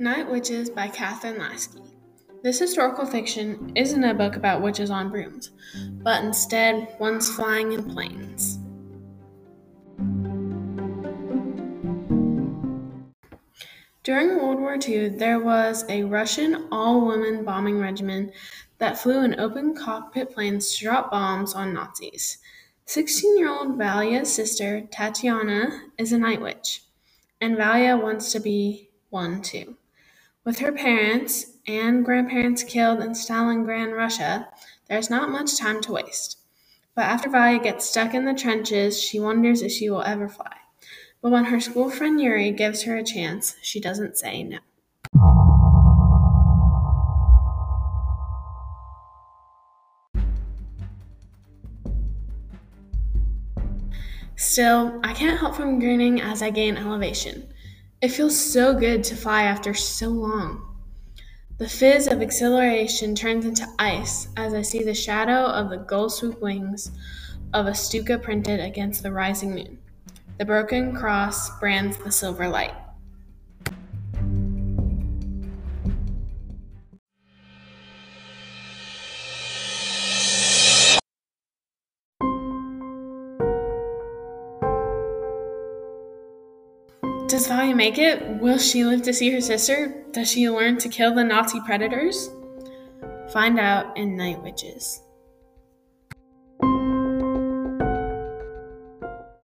Night Witches by Kathryn Lasky. This historical fiction isn't a book about witches on brooms, but instead ones flying in planes. During World War II, there was a Russian all woman bombing regiment that flew in open cockpit planes to drop bombs on Nazis. 16 year old Valia's sister, Tatiana, is a night witch, and Valia wants to be one too. With her parents and grandparents killed in Stalingrad, Russia, there's not much time to waste. But after Valia gets stuck in the trenches, she wonders if she will ever fly. But when her school friend Yuri gives her a chance, she doesn't say no. Still, I can't help from grinning as I gain elevation. It feels so good to fly after so long. The fizz of exhilaration turns into ice as I see the shadow of the gold swoop wings of a Stuka printed against the rising moon. The broken cross brands the silver light. Does Valia make it? Will she live to see her sister? Does she learn to kill the Nazi predators? Find out in Night Witches.